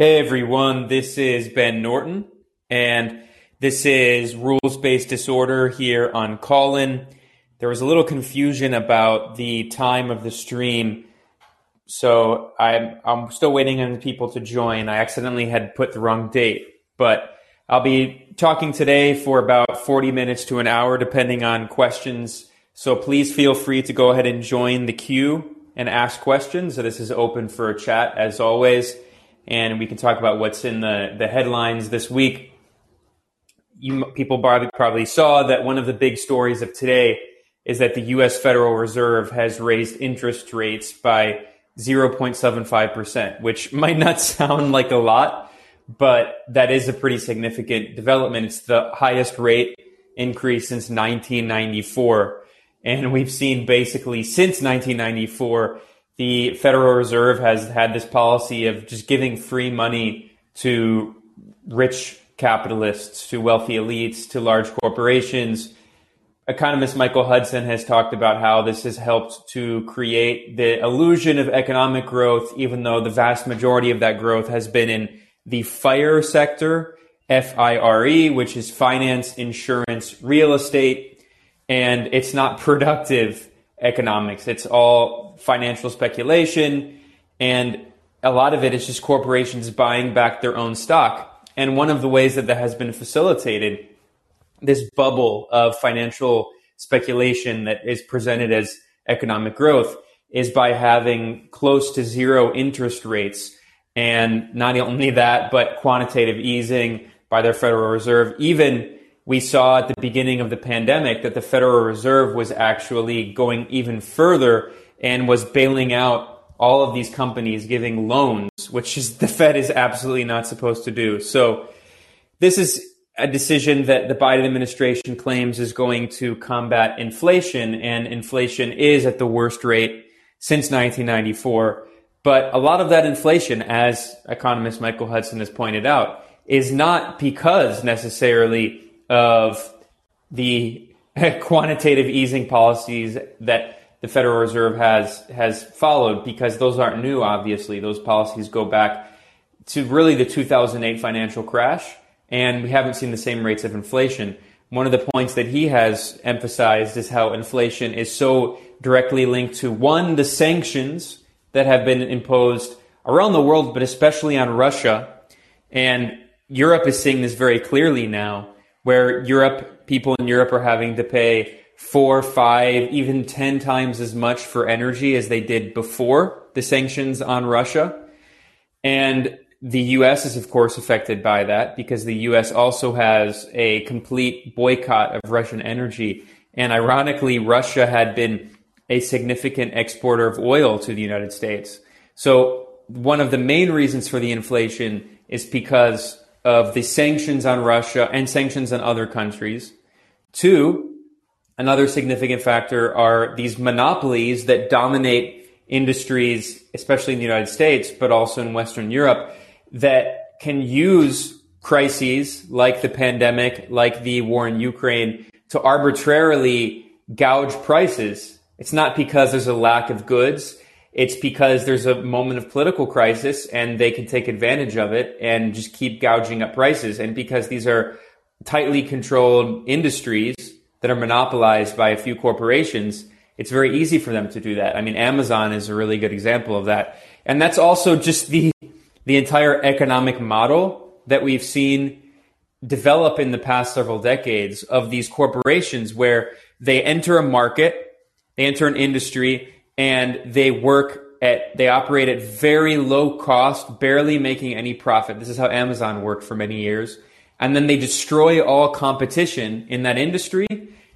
Hey everyone, this is Ben Norton, and this is Rules Based Disorder here on Callin. There was a little confusion about the time of the stream, so I'm, I'm still waiting on people to join. I accidentally had put the wrong date, but I'll be talking today for about 40 minutes to an hour, depending on questions. So please feel free to go ahead and join the queue and ask questions. So this is open for a chat as always and we can talk about what's in the, the headlines this week. You people probably saw that one of the big stories of today is that the U.S. Federal Reserve has raised interest rates by 0.75%, which might not sound like a lot, but that is a pretty significant development. It's the highest rate increase since 1994. And we've seen basically since 1994 the Federal Reserve has had this policy of just giving free money to rich capitalists, to wealthy elites, to large corporations. Economist Michael Hudson has talked about how this has helped to create the illusion of economic growth, even though the vast majority of that growth has been in the FIRE sector, F-I-R-E, which is finance, insurance, real estate, and it's not productive economics. It's all financial speculation, and a lot of it is just corporations buying back their own stock. And one of the ways that that has been facilitated, this bubble of financial speculation that is presented as economic growth, is by having close to zero interest rates. And not only that, but quantitative easing by their Federal Reserve, even we saw at the beginning of the pandemic that the Federal Reserve was actually going even further and was bailing out all of these companies giving loans, which is the Fed is absolutely not supposed to do. So this is a decision that the Biden administration claims is going to combat inflation and inflation is at the worst rate since 1994. But a lot of that inflation, as economist Michael Hudson has pointed out, is not because necessarily of the quantitative easing policies that the Federal Reserve has has followed because those aren't new obviously. Those policies go back to really the 2008 financial crash and we haven't seen the same rates of inflation. One of the points that he has emphasized is how inflation is so directly linked to one the sanctions that have been imposed around the world but especially on Russia. And Europe is seeing this very clearly now where Europe, people in Europe are having to pay four, five, even 10 times as much for energy as they did before the sanctions on Russia. And the US is, of course, affected by that because the US also has a complete boycott of Russian energy. And ironically, Russia had been a significant exporter of oil to the United States. So one of the main reasons for the inflation is because of the sanctions on Russia and sanctions on other countries. Two, another significant factor are these monopolies that dominate industries, especially in the United States, but also in Western Europe, that can use crises like the pandemic, like the war in Ukraine, to arbitrarily gouge prices. It's not because there's a lack of goods it's because there's a moment of political crisis and they can take advantage of it and just keep gouging up prices. And because these are tightly controlled industries that are monopolized by a few corporations, it's very easy for them to do that. I mean, Amazon is a really good example of that. And that's also just the, the entire economic model that we've seen develop in the past several decades of these corporations where they enter a market, they enter an industry, and they work at they operate at very low cost, barely making any profit. This is how Amazon worked for many years. And then they destroy all competition in that industry.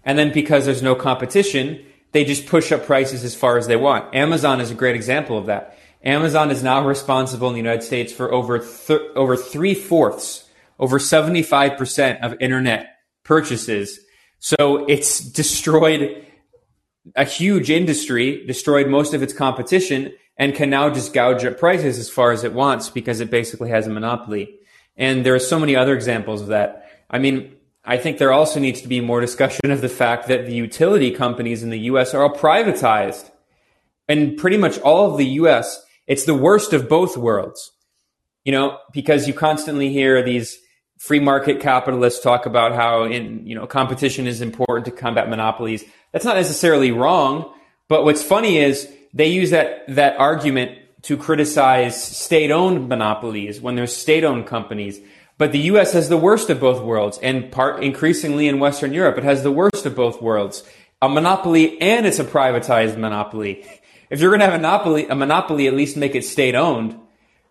And then because there's no competition, they just push up prices as far as they want. Amazon is a great example of that. Amazon is now responsible in the United States for over th- over three fourths, over 75% of internet purchases. So it's destroyed a huge industry destroyed most of its competition and can now just gouge up prices as far as it wants because it basically has a monopoly. And there are so many other examples of that. I mean, I think there also needs to be more discussion of the fact that the utility companies in the US are all privatized. And pretty much all of the US, it's the worst of both worlds. You know, because you constantly hear these free market capitalists talk about how in, you know, competition is important to combat monopolies. That's not necessarily wrong. But what's funny is they use that, that argument to criticize state owned monopolies when there's state owned companies. But the US has the worst of both worlds and part increasingly in Western Europe, it has the worst of both worlds. A monopoly and it's a privatized monopoly. If you're going to have a monopoly, a monopoly, at least make it state owned.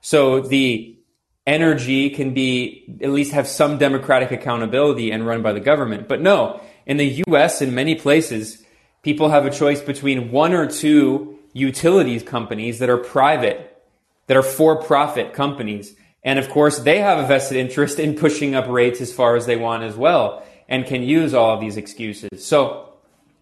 So the energy can be, at least have some democratic accountability and run by the government. But no, in the US, in many places, people have a choice between one or two utilities companies that are private, that are for profit companies. And of course, they have a vested interest in pushing up rates as far as they want as well and can use all of these excuses. So,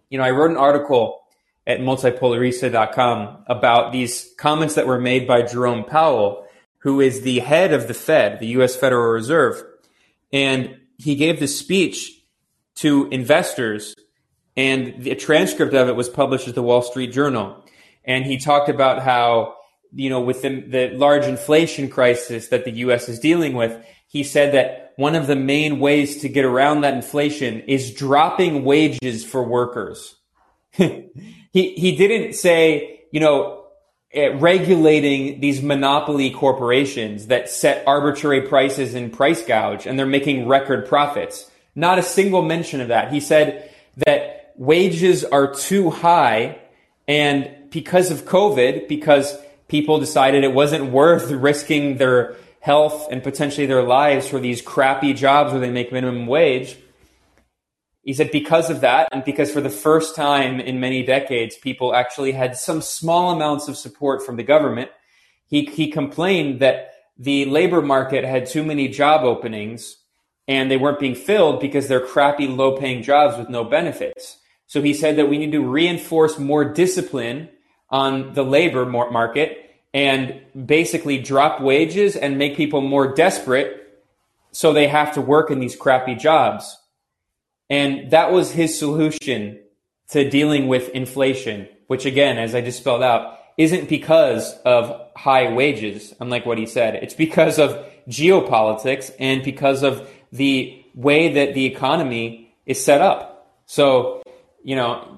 you know, I wrote an article at multipolarista.com about these comments that were made by Jerome Powell, who is the head of the Fed, the US Federal Reserve. And he gave this speech to investors and the transcript of it was published at the Wall Street Journal. And he talked about how you know, with the, the large inflation crisis that the U.S. is dealing with, he said that one of the main ways to get around that inflation is dropping wages for workers. he he didn't say, you know, eh, regulating these monopoly corporations that set arbitrary prices and price gouge, and they're making record profits. Not a single mention of that. He said that wages are too high, and because of COVID, because people decided it wasn't worth risking their health and potentially their lives for these crappy jobs where they make minimum wage. He said because of that, and because for the first time in many decades, people actually had some small amounts of support from the government, he, he complained that the labor market had too many job openings and they weren't being filled because they're crappy, low paying jobs with no benefits. So he said that we need to reinforce more discipline on the labor market and basically drop wages and make people more desperate so they have to work in these crappy jobs. And that was his solution to dealing with inflation, which again, as I just spelled out, isn't because of high wages, unlike what he said. It's because of geopolitics and because of the way that the economy is set up. So, you know,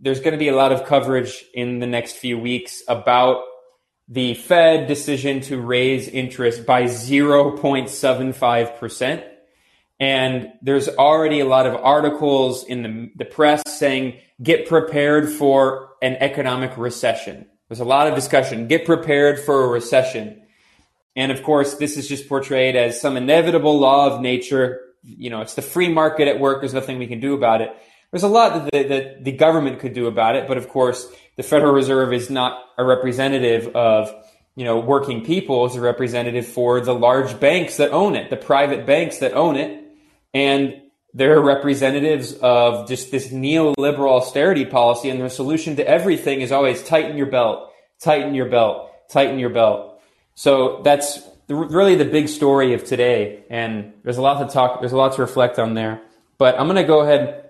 there's going to be a lot of coverage in the next few weeks about the Fed decision to raise interest by 0.75%. And there's already a lot of articles in the, the press saying, get prepared for an economic recession. There's a lot of discussion. Get prepared for a recession. And of course, this is just portrayed as some inevitable law of nature. You know, it's the free market at work. There's nothing we can do about it. There's a lot that the, that the government could do about it, but of course, the Federal Reserve is not a representative of you know working people. It's a representative for the large banks that own it, the private banks that own it, and they're representatives of just this neoliberal austerity policy. And their solution to everything is always tighten your belt, tighten your belt, tighten your belt. So that's really the big story of today. And there's a lot to talk, there's a lot to reflect on there. But I'm going to go ahead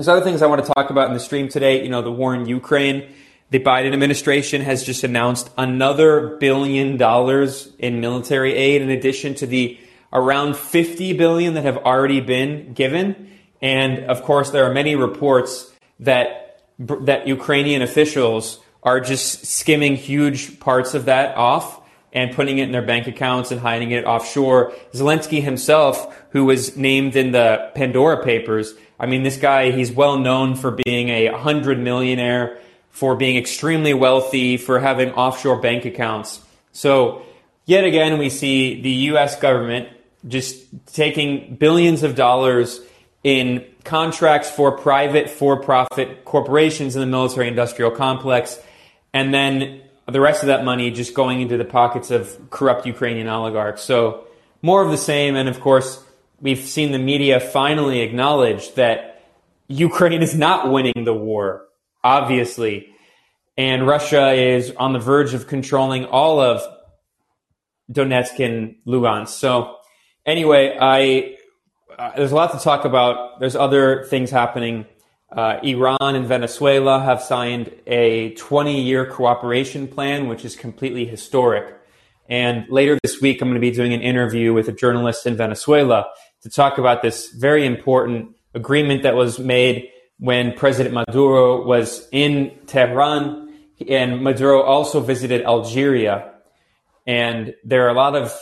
there's other things I want to talk about in the stream today. You know, the war in Ukraine. The Biden administration has just announced another billion dollars in military aid in addition to the around 50 billion that have already been given. And of course, there are many reports that that Ukrainian officials are just skimming huge parts of that off and putting it in their bank accounts and hiding it offshore. Zelensky himself, who was named in the Pandora Papers, I mean, this guy, he's well known for being a hundred millionaire, for being extremely wealthy, for having offshore bank accounts. So, yet again, we see the U.S. government just taking billions of dollars in contracts for private for-profit corporations in the military industrial complex and then the rest of that money just going into the pockets of corrupt Ukrainian oligarchs. So more of the same and of course we've seen the media finally acknowledge that Ukraine is not winning the war, obviously. And Russia is on the verge of controlling all of Donetsk and Lugansk. So, anyway, I uh, there's a lot to talk about. There's other things happening. Uh, Iran and Venezuela have signed a 20 year cooperation plan, which is completely historic. And later this week, I'm going to be doing an interview with a journalist in Venezuela to talk about this very important agreement that was made when President Maduro was in Tehran. And Maduro also visited Algeria. And there are a lot of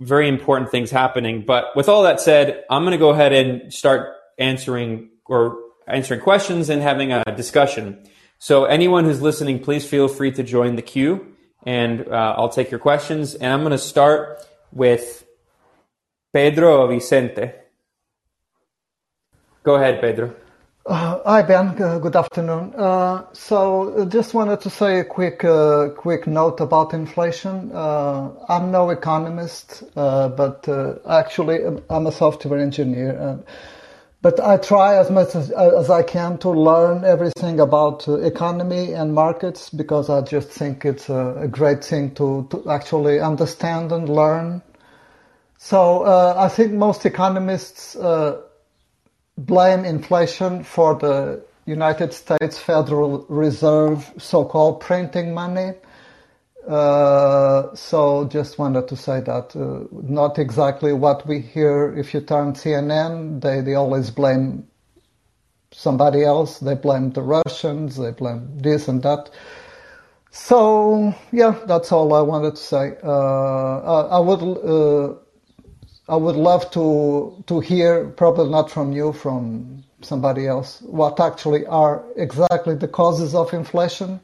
very important things happening. But with all that said, I'm going to go ahead and start answering or answering questions and having a discussion. So anyone who's listening, please feel free to join the queue and uh, I'll take your questions. And I'm going to start with Pedro Vicente. Go ahead, Pedro. Uh, hi Ben, uh, good afternoon. Uh, so uh, just wanted to say a quick uh, quick note about inflation. Uh, I'm no economist, but actually um, I'm a software engineer. but I try as much as, as, I can to learn everything about economy and markets because I just think it's a, a great thing to, to actually understand and learn. So I think most economists blame inflation for the United States Federal Reserve so-called printing money. Uh, so just wanted to say that uh, not exactly what we hear if you turn CNN, they, they always blame somebody else. They blame the Russians, they blame this and that. So yeah, that's all I wanted to say. Uh, I, I would uh, I would love to to hear, probably not from you, from somebody else, what actually are exactly the causes of inflation.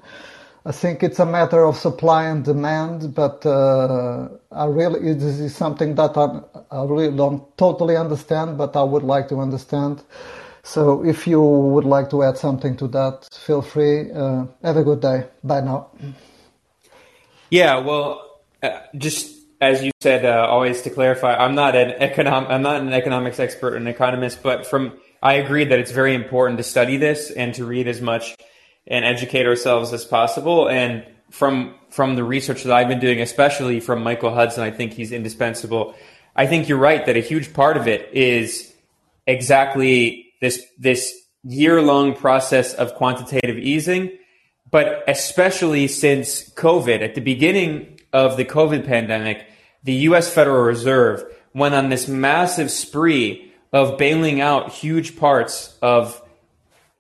I think it's a matter of supply and demand, but uh, I really this is something that I, I really don't totally understand, but I would like to understand. So if you would like to add something to that, feel free. Uh, have a good day. Bye now. Yeah, well, uh, just as you said, uh, always to clarify, I'm not an econom- I'm not an economics expert or an economist, but from I agree that it's very important to study this and to read as much and educate ourselves as possible. And from from the research that I've been doing, especially from Michael Hudson, I think he's indispensable. I think you're right that a huge part of it is exactly this this year long process of quantitative easing, but especially since COVID. At the beginning of the COVID pandemic, the US Federal Reserve went on this massive spree of bailing out huge parts of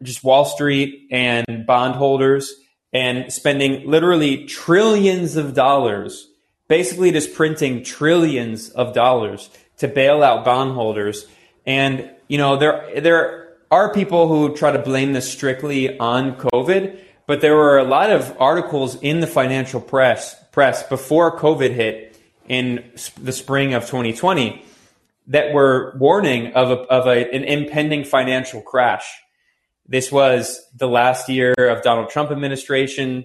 just Wall Street and bondholders and spending literally trillions of dollars, basically just printing trillions of dollars to bail out bondholders. And, you know, there, there are people who try to blame this strictly on COVID, but there were a lot of articles in the financial press, press before COVID hit in the spring of 2020 that were warning of, a, of a, an impending financial crash. This was the last year of Donald Trump administration,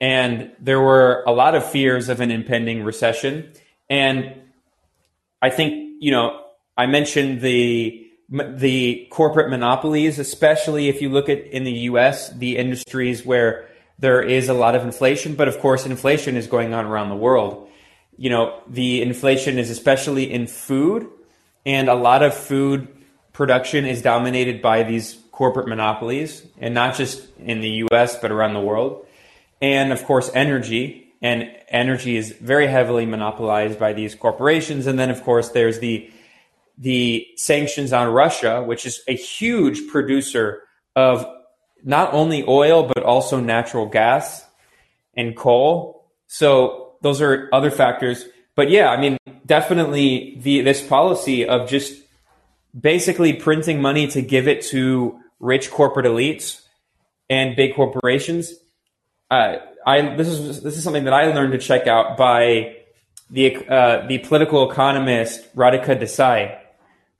and there were a lot of fears of an impending recession. And I think, you know, I mentioned the the corporate monopolies, especially if you look at in the U.S. the industries where there is a lot of inflation, but of course inflation is going on around the world you know, the inflation is especially in food, and a lot of food production is dominated by these corporate monopolies, and not just in the US, but around the world. And of course, energy, and energy is very heavily monopolized by these corporations. And then, of course, there's the the sanctions on Russia, which is a huge producer of not only oil but also natural gas and coal. So those are other factors. But yeah, I mean, definitely the this policy of just basically printing money to give it to rich corporate elites and big corporations. Uh, I this is this is something that I learned to check out by the uh, the political economist Radhika Desai,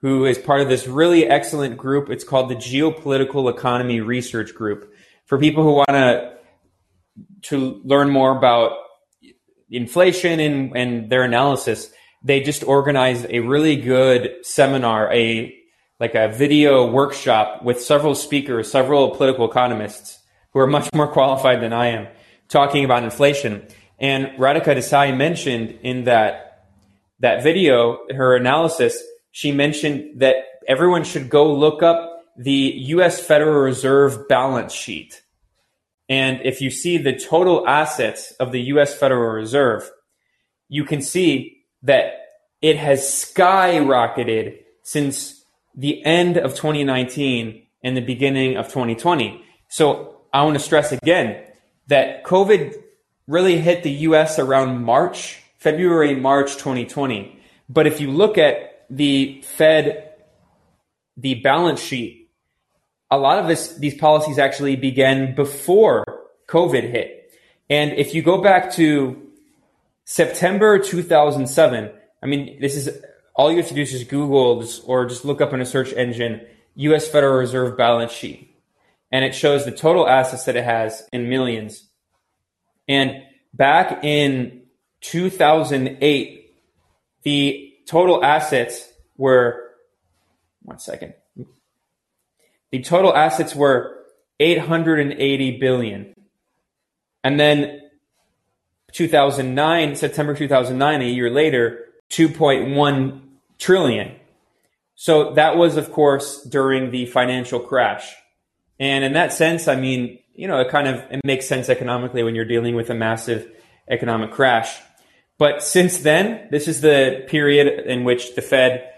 who is part of this really excellent group. It's called the Geopolitical Economy Research Group. For people who want to to learn more about inflation and, and their analysis, they just organized a really good seminar, a like a video workshop with several speakers, several political economists who are much more qualified than I am, talking about inflation. And Radhika Desai mentioned in that that video, her analysis, she mentioned that everyone should go look up the U.S. Federal Reserve balance sheet and if you see the total assets of the US Federal Reserve, you can see that it has skyrocketed since the end of 2019 and the beginning of 2020. So I want to stress again that COVID really hit the US around March, February, March 2020. But if you look at the Fed, the balance sheet, a lot of this, these policies actually began before COVID hit. And if you go back to September 2007, I mean, this is all you have to do is just Google or just look up in a search engine US Federal Reserve balance sheet. And it shows the total assets that it has in millions. And back in 2008, the total assets were, one second. The total assets were 880 billion. And then 2009, September 2009, a year later, 2.1 trillion. So that was, of course, during the financial crash. And in that sense, I mean, you know, it kind of it makes sense economically when you're dealing with a massive economic crash. But since then, this is the period in which the Fed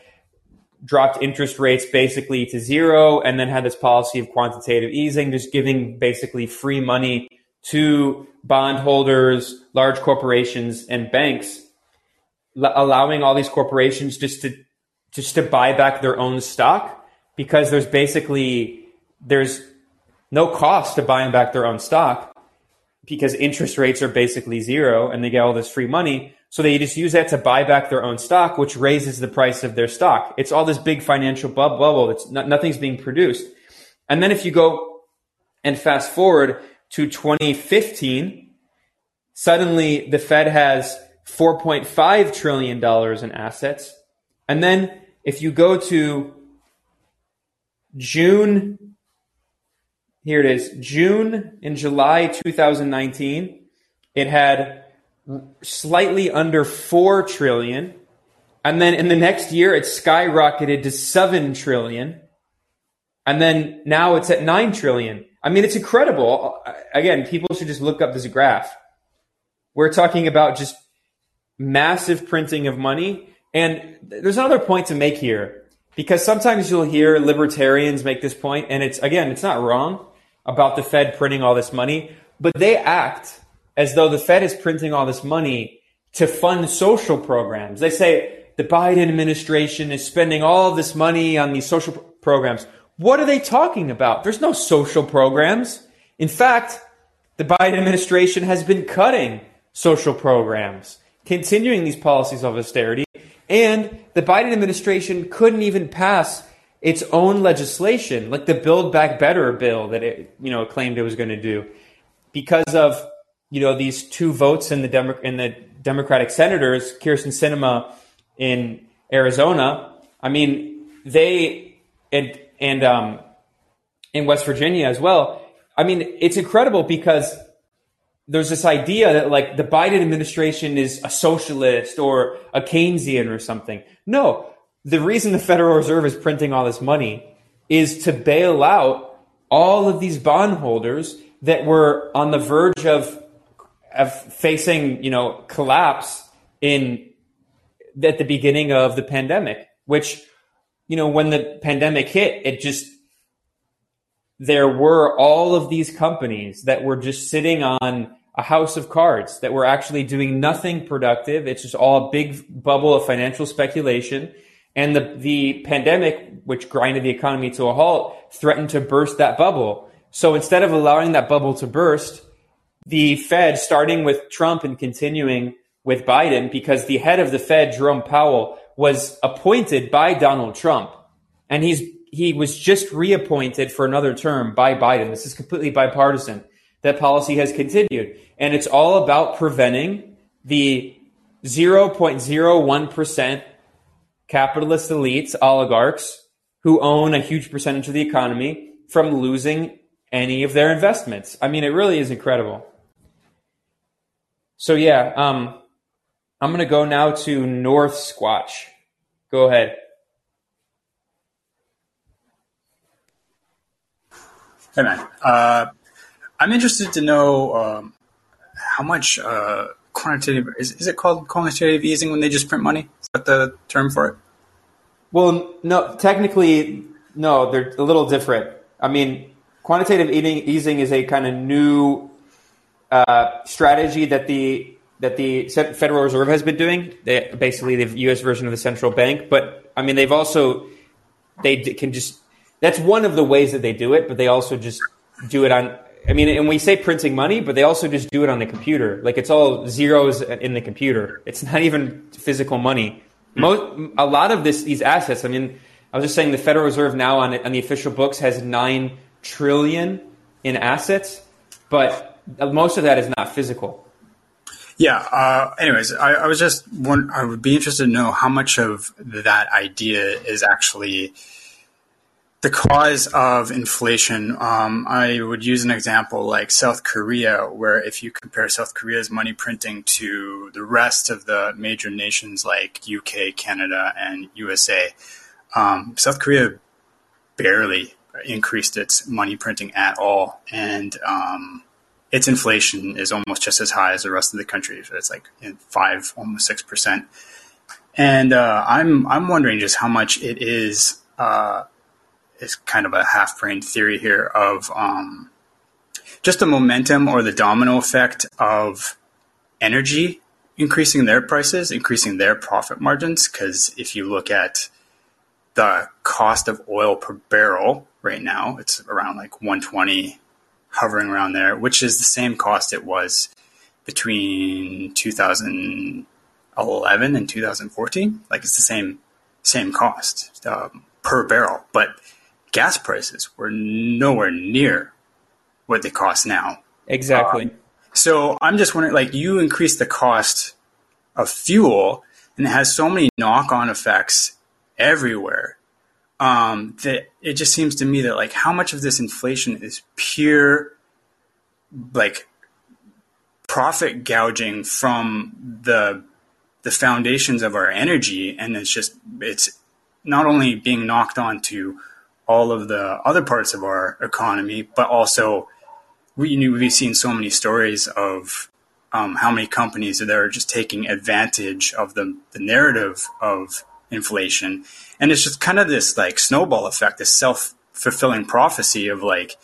dropped interest rates basically to zero and then had this policy of quantitative easing, just giving basically free money to bondholders, large corporations, and banks, allowing all these corporations just to just to buy back their own stock because there's basically there's no cost to buying back their own stock because interest rates are basically zero and they get all this free money. So they just use that to buy back their own stock, which raises the price of their stock. It's all this big financial bubble. It's not, nothing's being produced. And then if you go and fast forward to 2015, suddenly the Fed has $4.5 trillion in assets. And then if you go to June, here it is, June and July 2019, it had slightly under 4 trillion. And then in the next year, it skyrocketed to 7 trillion. And then now it's at 9 trillion. I mean, it's incredible. Again, people should just look up this graph. We're talking about just massive printing of money. And there's another point to make here because sometimes you'll hear libertarians make this point, and it's again, it's not wrong about the Fed printing all this money, but they act as though the Fed is printing all this money to fund social programs. They say the Biden administration is spending all this money on these social programs. What are they talking about? There's no social programs. In fact, the Biden administration has been cutting social programs, continuing these policies of austerity, and the Biden administration couldn't even pass its own legislation, like the Build Back Better bill that it, you know, claimed it was going to do, because of you know these two votes in the Demo- in the Democratic senators, Kyrsten Sinema in Arizona. I mean, they and and um, in West Virginia as well. I mean, it's incredible because there's this idea that like the Biden administration is a socialist or a Keynesian or something. No, the reason the Federal Reserve is printing all this money is to bail out all of these bondholders that were on the verge of of facing, you know, collapse in at the beginning of the pandemic, which you know, when the pandemic hit, it just, there were all of these companies that were just sitting on a house of cards that were actually doing nothing productive. It's just all a big bubble of financial speculation. And the, the pandemic, which grinded the economy to a halt, threatened to burst that bubble. So instead of allowing that bubble to burst, the Fed, starting with Trump and continuing with Biden, because the head of the Fed, Jerome Powell, was appointed by Donald Trump, and he's he was just reappointed for another term by Biden. This is completely bipartisan. That policy has continued, and it's all about preventing the 0.01% capitalist elites, oligarchs, who own a huge percentage of the economy from losing any of their investments. I mean, it really is incredible. So yeah, um, I'm going to go now to North Squatch. Go ahead. Hey, man. Uh, I'm interested to know um, how much uh, quantitative. Is, is it called quantitative easing when they just print money? Is that the term for it? Well, no, technically, no. They're a little different. I mean, quantitative easing is a kind of new uh, strategy that the that the Federal Reserve has been doing. They, basically, the U.S. version of the central bank. But I mean, they've also they can just that's one of the ways that they do it. But they also just do it on. I mean, and we say printing money, but they also just do it on the computer. Like it's all zeros in the computer. It's not even physical money. Most, a lot of this, these assets. I mean, I was just saying the Federal Reserve now on, on the official books has nine trillion in assets, but most of that is not physical. Yeah. Uh, anyways, I, I, was just one. I would be interested to know how much of that idea is actually the cause of inflation. Um, I would use an example like South Korea, where if you compare South Korea's money printing to the rest of the major nations like UK, Canada, and USA, um, South Korea barely increased its money printing at all, and um, its inflation is almost just as high as the rest of the country. It's like five, almost six percent. And uh, I'm I'm wondering just how much it is. Uh, kind of a half-brained theory here of um, just the momentum or the domino effect of energy increasing their prices, increasing their profit margins. Because if you look at the cost of oil per barrel right now, it's around like 120 hovering around there, which is the same cost it was between 2011 and 2014. Like it's the same same cost um, per barrel, but gas prices were nowhere near what they cost now. Exactly. Um, so I'm just wondering, like, you increase the cost of fuel, and it has so many knock-on effects everywhere um, that it just seems to me that like how much of this inflation is pure like profit gouging from the the foundations of our energy and it's just it's not only being knocked on to all of the other parts of our economy but also we we've seen so many stories of um, how many companies that are just taking advantage of the, the narrative of inflation. And it's just kind of this like snowball effect, this self fulfilling prophecy of like,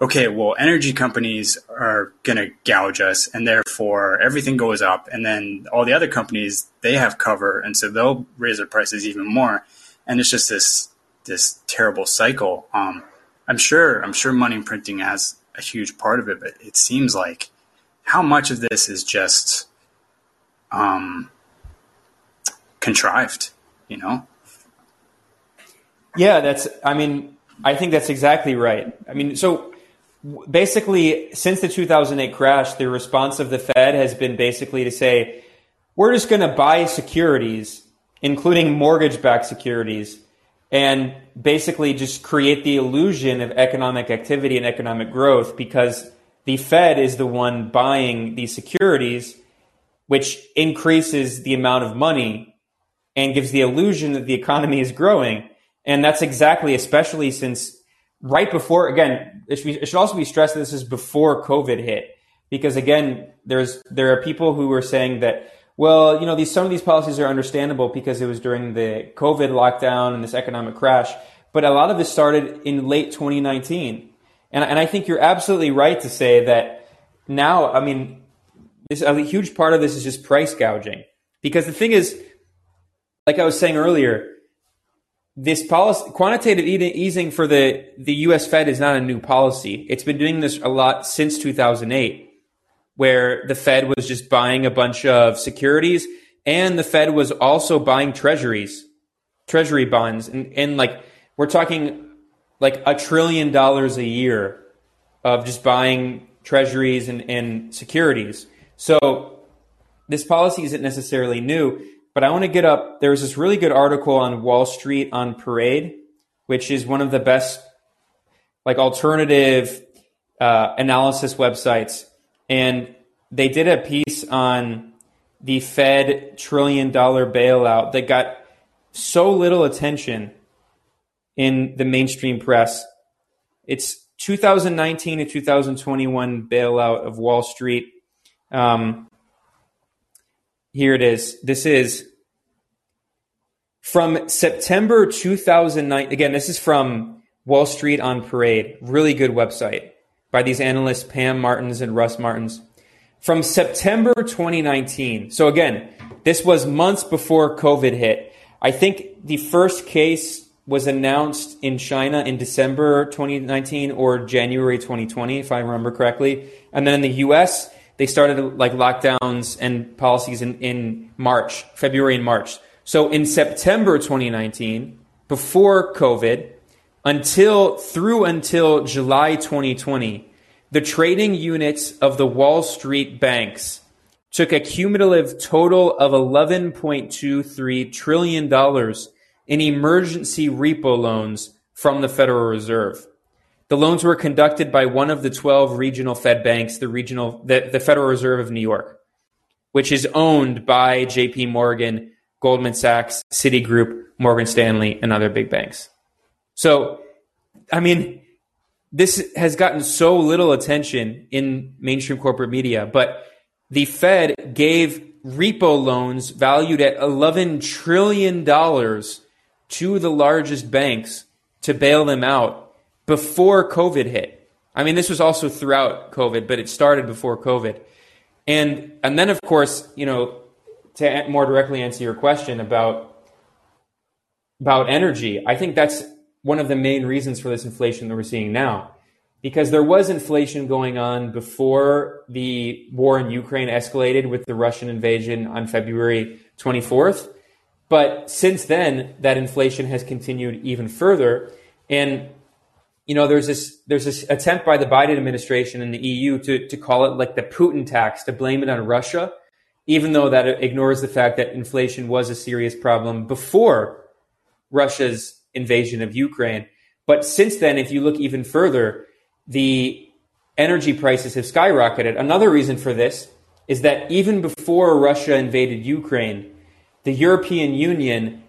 okay, well, energy companies are going to gouge us and therefore everything goes up. And then all the other companies, they have cover. And so they'll raise their prices even more. And it's just this, this terrible cycle. Um, I'm sure, I'm sure money printing has a huge part of it, but it seems like how much of this is just, um, contrived you know? Yeah, that's, I mean, I think that's exactly right. I mean, so basically, since the 2008 crash, the response of the Fed has been basically to say, we're just going to buy securities, including mortgage backed securities, and basically just create the illusion of economic activity and economic growth because the Fed is the one buying these securities, which increases the amount of money and gives the illusion that the economy is growing. And that's exactly, especially since right before, again, it should, be, it should also be stressed that this is before COVID hit. Because again, there's, there are people who are saying that, well, you know, these, some of these policies are understandable because it was during the COVID lockdown and this economic crash. But a lot of this started in late 2019. And, and I think you're absolutely right to say that now, I mean, this, a huge part of this is just price gouging. Because the thing is, like I was saying earlier, this policy, quantitative easing for the, the US Fed is not a new policy. It's been doing this a lot since 2008, where the Fed was just buying a bunch of securities and the Fed was also buying treasuries, treasury bonds. And, and like, we're talking like a trillion dollars a year of just buying treasuries and, and securities. So this policy isn't necessarily new but I want to get up. There was this really good article on Wall Street on Parade, which is one of the best, like alternative uh, analysis websites, and they did a piece on the Fed trillion dollar bailout that got so little attention in the mainstream press. It's 2019 to 2021 bailout of Wall Street. Um, here it is. This is from September 2009. Again, this is from Wall Street on Parade. Really good website by these analysts, Pam Martens and Russ Martens. From September 2019. So again, this was months before COVID hit. I think the first case was announced in China in December 2019 or January 2020, if I remember correctly. And then in the US, they started like lockdowns and policies in, in March, February and March. So in September 2019, before COVID, until through until July 2020, the trading units of the Wall Street banks took a cumulative total of $11.23 trillion in emergency repo loans from the Federal Reserve. The loans were conducted by one of the 12 regional Fed banks, the regional, the, the Federal Reserve of New York, which is owned by JP Morgan, Goldman Sachs, Citigroup, Morgan Stanley, and other big banks. So, I mean, this has gotten so little attention in mainstream corporate media, but the Fed gave repo loans valued at $11 trillion to the largest banks to bail them out before COVID hit. I mean, this was also throughout COVID, but it started before COVID. And, and then, of course, you know, to more directly answer your question about, about energy, I think that's one of the main reasons for this inflation that we're seeing now. Because there was inflation going on before the war in Ukraine escalated with the Russian invasion on February 24th. But since then, that inflation has continued even further. And you know, there's this there's this attempt by the Biden administration and the EU to to call it like the Putin tax to blame it on Russia, even though that ignores the fact that inflation was a serious problem before Russia's invasion of Ukraine. But since then, if you look even further, the energy prices have skyrocketed. Another reason for this is that even before Russia invaded Ukraine, the European Union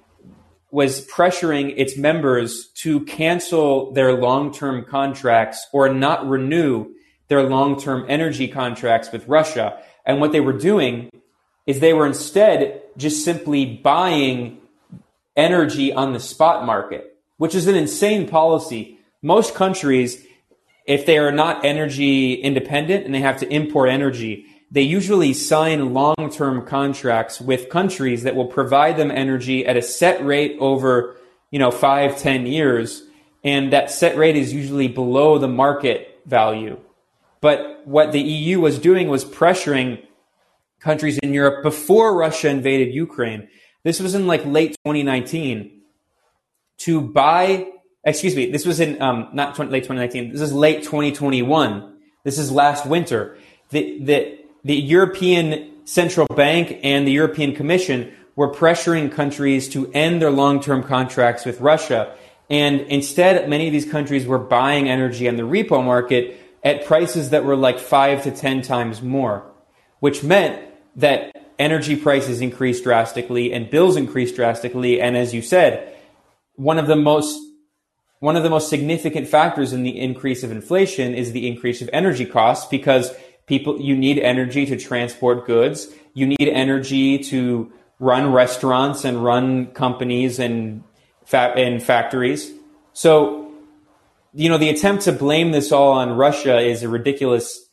was pressuring its members to cancel their long-term contracts or not renew their long-term energy contracts with Russia. And what they were doing is they were instead just simply buying energy on the spot market, which is an insane policy. Most countries, if they are not energy independent and they have to import energy, they usually sign long term contracts with countries that will provide them energy at a set rate over, you know, five, ten years. And that set rate is usually below the market value. But what the EU was doing was pressuring countries in Europe before Russia invaded Ukraine. This was in like late 2019 to buy, excuse me, this was in um, not 20, late 2019. This is late 2021. This is last winter. The, the, the European Central Bank and the European Commission were pressuring countries to end their long-term contracts with Russia. And instead, many of these countries were buying energy on the repo market at prices that were like five to 10 times more, which meant that energy prices increased drastically and bills increased drastically. And as you said, one of the most one of the most significant factors in the increase of inflation is the increase of energy costs because people you need energy to transport goods. You need energy to run restaurants and run companies and fa- and factories. So you know the attempt to blame this all on Russia is a ridiculous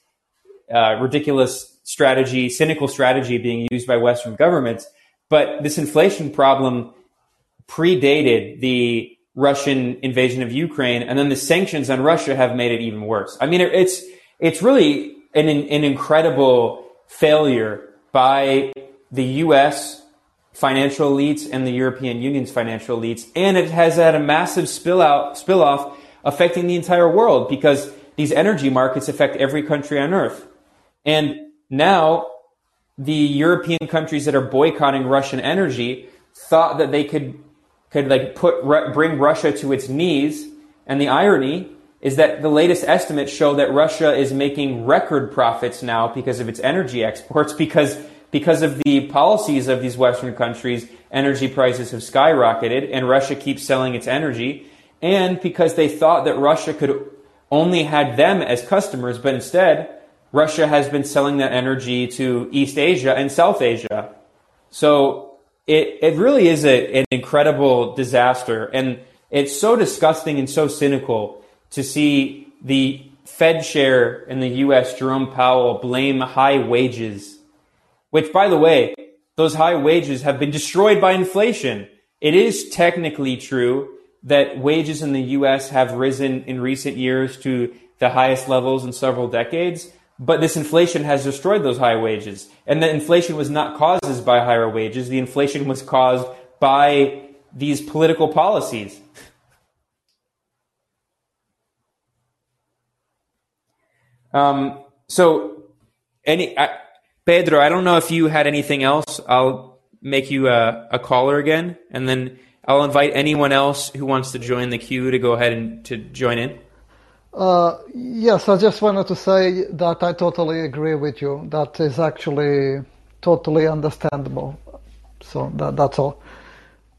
uh, ridiculous strategy cynical strategy being used by western governments. But this inflation problem predated the Russian invasion of Ukraine and then the sanctions on Russia have made it even worse. I mean it's it's really an, an incredible failure by the U.S. financial elites and the European Union's financial elites, and it has had a massive spill out, spill off, affecting the entire world because these energy markets affect every country on earth. And now the European countries that are boycotting Russian energy thought that they could could like put bring Russia to its knees. And the irony is that the latest estimates show that Russia is making record profits now because of its energy exports, because, because of the policies of these Western countries, energy prices have skyrocketed and Russia keeps selling its energy, and because they thought that Russia could only had them as customers, but instead, Russia has been selling that energy to East Asia and South Asia. So it, it really is a, an incredible disaster. And it's so disgusting and so cynical to see the Fed chair in the U.S., Jerome Powell, blame high wages, which, by the way, those high wages have been destroyed by inflation. It is technically true that wages in the U.S. have risen in recent years to the highest levels in several decades. But this inflation has destroyed those high wages. And the inflation was not caused by higher wages. The inflation was caused by these political policies. Um, so, any I, Pedro, I don't know if you had anything else. I'll make you a, a caller again, and then I'll invite anyone else who wants to join the queue to go ahead and to join in. Uh, yes, I just wanted to say that I totally agree with you. That is actually totally understandable. So that, that's all.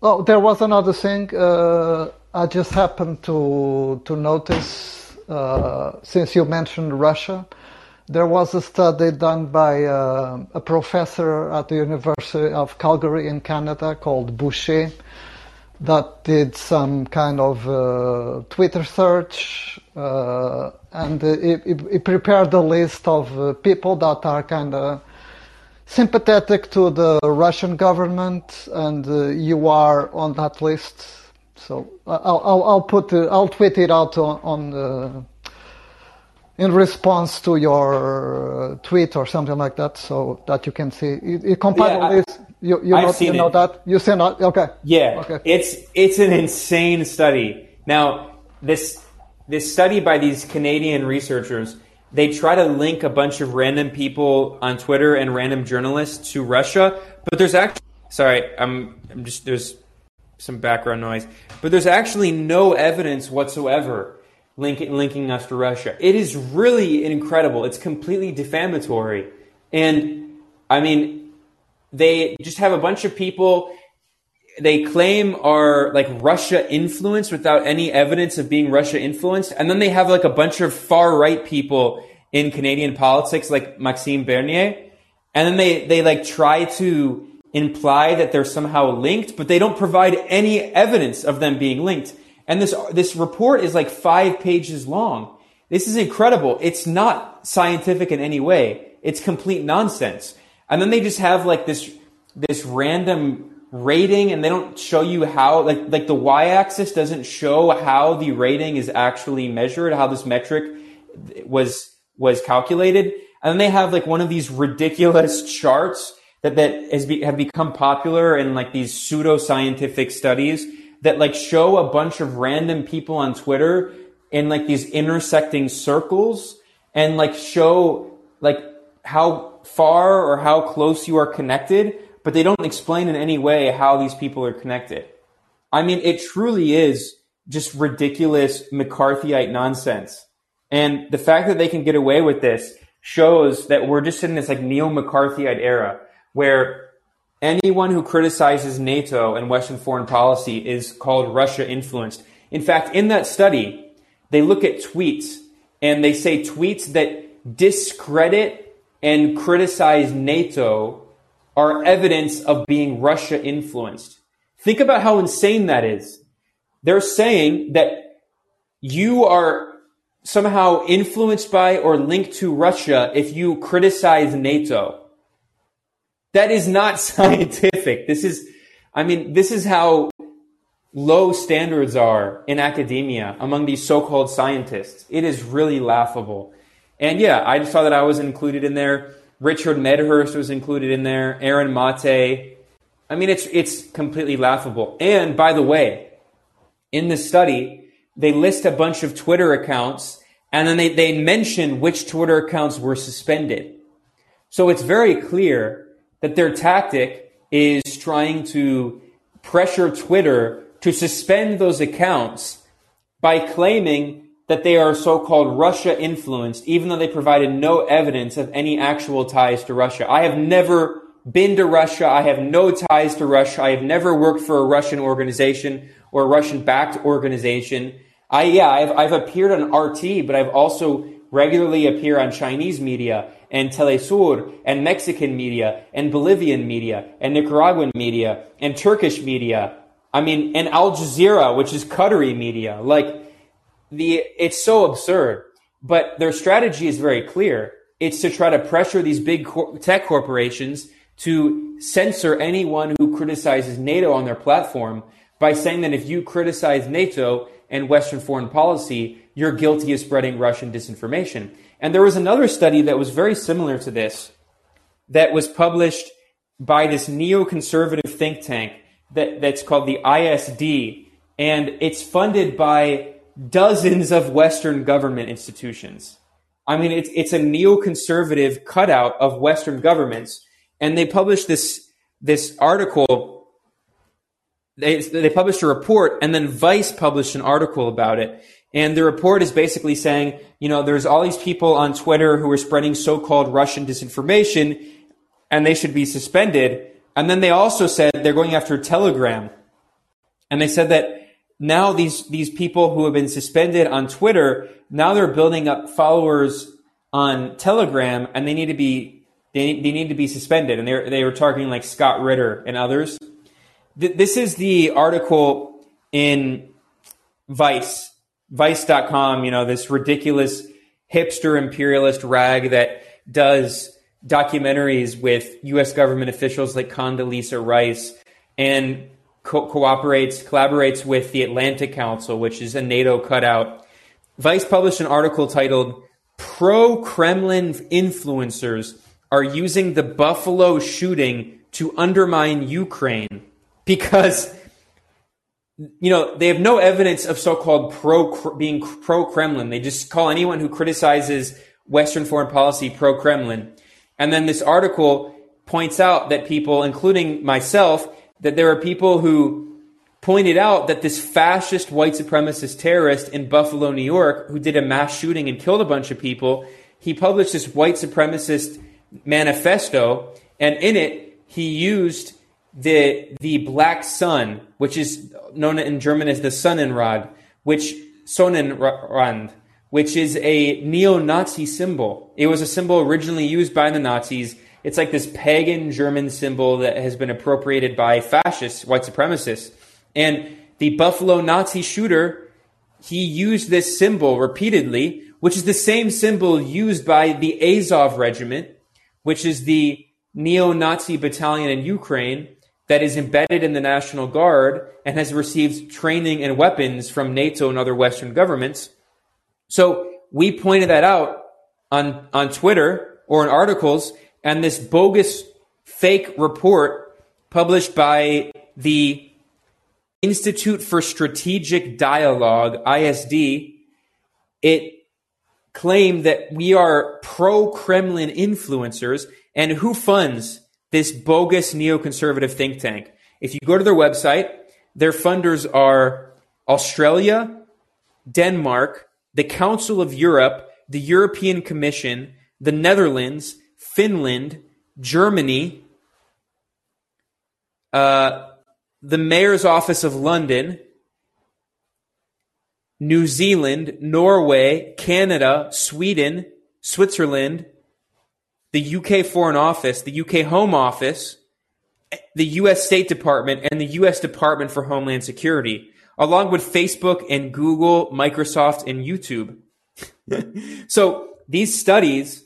Oh, there was another thing. Uh, I just happened to to notice uh, since you mentioned Russia. There was a study done by uh, a professor at the University of Calgary in Canada called Boucher that did some kind of uh, Twitter search uh, and it, prepared a list of uh, people that are kind of sympathetic to the Russian government, and uh, you are on that list. So I'll, I'll, I'll put I'll tweet it out on, on uh, in response to your uh, tweet or something like that, so that you can see. It, it compiled yeah, list. You, you, know, you know that? You seen that? Okay. Yeah. Okay. It's it's an insane study. Now this this study by these Canadian researchers, they try to link a bunch of random people on Twitter and random journalists to Russia, but there's actually sorry, I'm I'm just there's some background noise, but there's actually no evidence whatsoever linking linking us to Russia. It is really incredible. It's completely defamatory, and I mean they just have a bunch of people they claim are like Russia influenced without any evidence of being Russia influenced. And then they have like a bunch of far right people in Canadian politics, like Maxime Bernier. And then they, they like try to imply that they're somehow linked, but they don't provide any evidence of them being linked. And this, this report is like five pages long. This is incredible. It's not scientific in any way. It's complete nonsense. And then they just have like this, this random rating and they don't show you how, like, like the y-axis doesn't show how the rating is actually measured, how this metric was, was calculated. And then they have like one of these ridiculous charts that, that has be, have become popular in like these pseudo scientific studies that like show a bunch of random people on Twitter in like these intersecting circles and like show like how far or how close you are connected, but they don't explain in any way how these people are connected. I mean, it truly is just ridiculous McCarthyite nonsense. And the fact that they can get away with this shows that we're just in this like neo McCarthyite era where anyone who criticizes NATO and Western foreign policy is called Russia influenced. In fact, in that study, they look at tweets and they say tweets that discredit and criticize NATO are evidence of being Russia influenced. Think about how insane that is. They're saying that you are somehow influenced by or linked to Russia if you criticize NATO. That is not scientific. This is, I mean, this is how low standards are in academia among these so-called scientists. It is really laughable. And yeah, I just saw that I was included in there. Richard Medhurst was included in there. Aaron Mate. I mean, it's it's completely laughable. And by the way, in the study, they list a bunch of Twitter accounts, and then they, they mention which Twitter accounts were suspended. So it's very clear that their tactic is trying to pressure Twitter to suspend those accounts by claiming that they are so-called Russia influenced, even though they provided no evidence of any actual ties to Russia. I have never been to Russia. I have no ties to Russia. I have never worked for a Russian organization or a Russian backed organization. I, yeah, I've, I've appeared on RT, but I've also regularly appear on Chinese media. And Telesur and Mexican media and Bolivian media and Nicaraguan media and Turkish media. I mean, and Al Jazeera, which is Qatari media. Like the, it's so absurd. But their strategy is very clear. It's to try to pressure these big tech corporations to censor anyone who criticizes NATO on their platform by saying that if you criticize NATO and Western foreign policy, you're guilty of spreading Russian disinformation. And there was another study that was very similar to this that was published by this neoconservative think tank that, that's called the ISD. And it's funded by dozens of Western government institutions. I mean, it's, it's a neoconservative cutout of Western governments. And they published this, this article. They, they published a report and then Vice published an article about it. And the report is basically saying, you know, there's all these people on Twitter who are spreading so-called Russian disinformation and they should be suspended. And then they also said they're going after Telegram. And they said that now these, these people who have been suspended on Twitter, now they're building up followers on Telegram and they need to be, they, they need to be suspended. And they they were targeting like Scott Ritter and others. Th- this is the article in Vice, Vice.com, you know, this ridiculous hipster imperialist rag that does documentaries with U.S. government officials like Condoleezza Rice and co- cooperates, collaborates with the Atlantic Council, which is a NATO cutout. Vice published an article titled Pro Kremlin Influencers Are Using the Buffalo Shooting to Undermine Ukraine because you know they have no evidence of so-called pro being pro Kremlin. They just call anyone who criticizes Western foreign policy pro Kremlin. And then this article points out that people, including myself, that there are people who pointed out that this fascist white supremacist terrorist in Buffalo, New York, who did a mass shooting and killed a bunch of people, he published this white supremacist manifesto, and in it, he used the the black sun, which is known in German as the Sonnenrad, which Sonnenrand, which is a neo-Nazi symbol. It was a symbol originally used by the Nazis it's like this pagan German symbol that has been appropriated by fascists, white supremacists. And the Buffalo Nazi shooter, he used this symbol repeatedly, which is the same symbol used by the Azov regiment, which is the neo-Nazi battalion in Ukraine that is embedded in the National Guard and has received training and weapons from NATO and other Western governments. So we pointed that out on, on Twitter or in articles and this bogus fake report published by the Institute for Strategic Dialogue, ISD, it claimed that we are pro Kremlin influencers. And who funds this bogus neoconservative think tank? If you go to their website, their funders are Australia, Denmark, the Council of Europe, the European Commission, the Netherlands, Finland, Germany, uh, the Mayor's Office of London, New Zealand, Norway, Canada, Sweden, Switzerland, the UK Foreign Office, the UK Home Office, the US State Department, and the US Department for Homeland Security, along with Facebook and Google, Microsoft, and YouTube. so these studies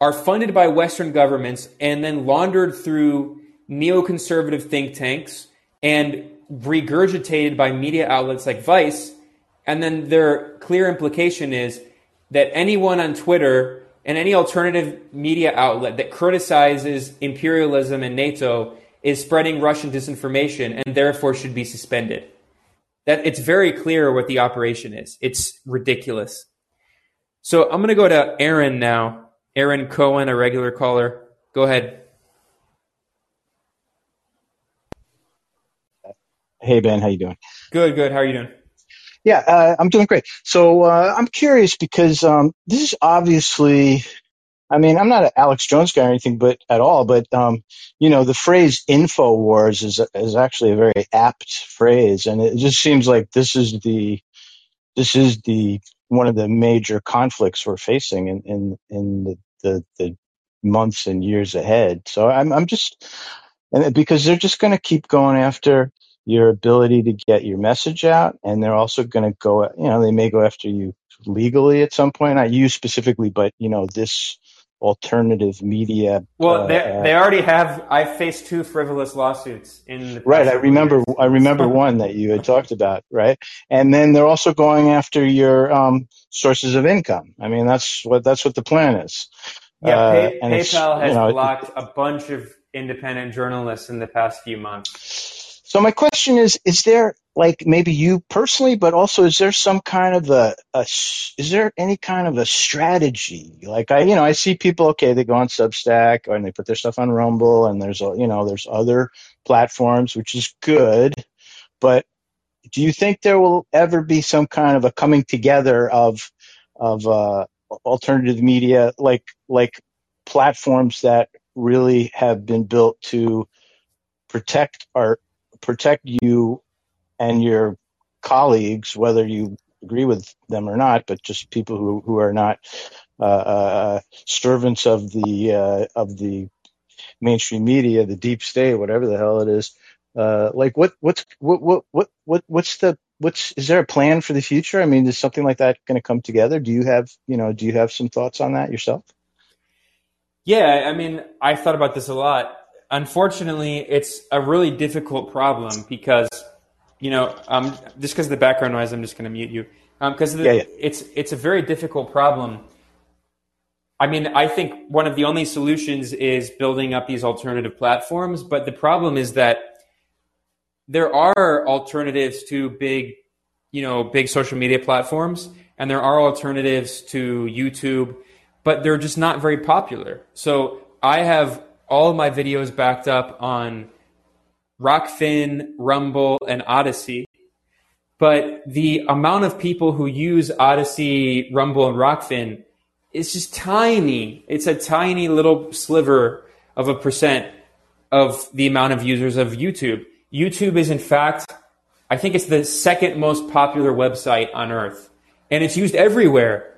are funded by Western governments and then laundered through neoconservative think tanks and regurgitated by media outlets like Vice. And then their clear implication is that anyone on Twitter and any alternative media outlet that criticizes imperialism and NATO is spreading Russian disinformation and therefore should be suspended. That it's very clear what the operation is. It's ridiculous. So I'm going to go to Aaron now. Aaron Cohen, a regular caller. Go ahead. Hey Ben, how you doing? Good, good. How are you doing? Yeah, uh, I'm doing great. So uh, I'm curious because um, this is obviously, I mean, I'm not an Alex Jones guy or anything, but at all. But um, you know, the phrase "info wars" is is actually a very apt phrase, and it just seems like this is the this is the one of the major conflicts we're facing in in, in the the, the months and years ahead. So I'm I'm just and because they're just going to keep going after your ability to get your message out, and they're also going to go. You know, they may go after you legally at some point. Not you specifically, but you know this alternative media. Well, uh, they already have. I faced two frivolous lawsuits in. right, I remember. Years. I remember one that you had talked about. Right, and then they're also going after your um, sources of income. I mean, that's what that's what the plan is. Yeah, uh, Pay, PayPal has you know, blocked a bunch of independent journalists in the past few months. So my question is: Is there like maybe you personally, but also is there some kind of a, a, is there any kind of a strategy? Like I, you know, I see people, okay, they go on Substack and they put their stuff on Rumble and there's, you know, there's other platforms, which is good. But do you think there will ever be some kind of a coming together of, of, uh, alternative media, like, like platforms that really have been built to protect our, protect you and your colleagues, whether you agree with them or not, but just people who, who are not uh, uh, servants of the uh, of the mainstream media, the deep state, whatever the hell it is. Uh, like what what's what what what what what's the what's is there a plan for the future? I mean, is something like that going to come together? Do you have you know do you have some thoughts on that yourself? Yeah, I mean, I thought about this a lot. Unfortunately, it's a really difficult problem because you know, um, just because of the background noise, I'm just going to mute you. Because um, yeah, yeah. it's it's a very difficult problem. I mean, I think one of the only solutions is building up these alternative platforms. But the problem is that there are alternatives to big, you know, big social media platforms, and there are alternatives to YouTube, but they're just not very popular. So I have all of my videos backed up on Rokfin, Rumble, and Odysee. But the amount of people who use Odysee, Rumble, and Rokfin is just tiny. It's a tiny little sliver of a percent of the amount of users of YouTube. YouTube is, in fact, I think it's the second most popular website on earth. And it's used everywhere.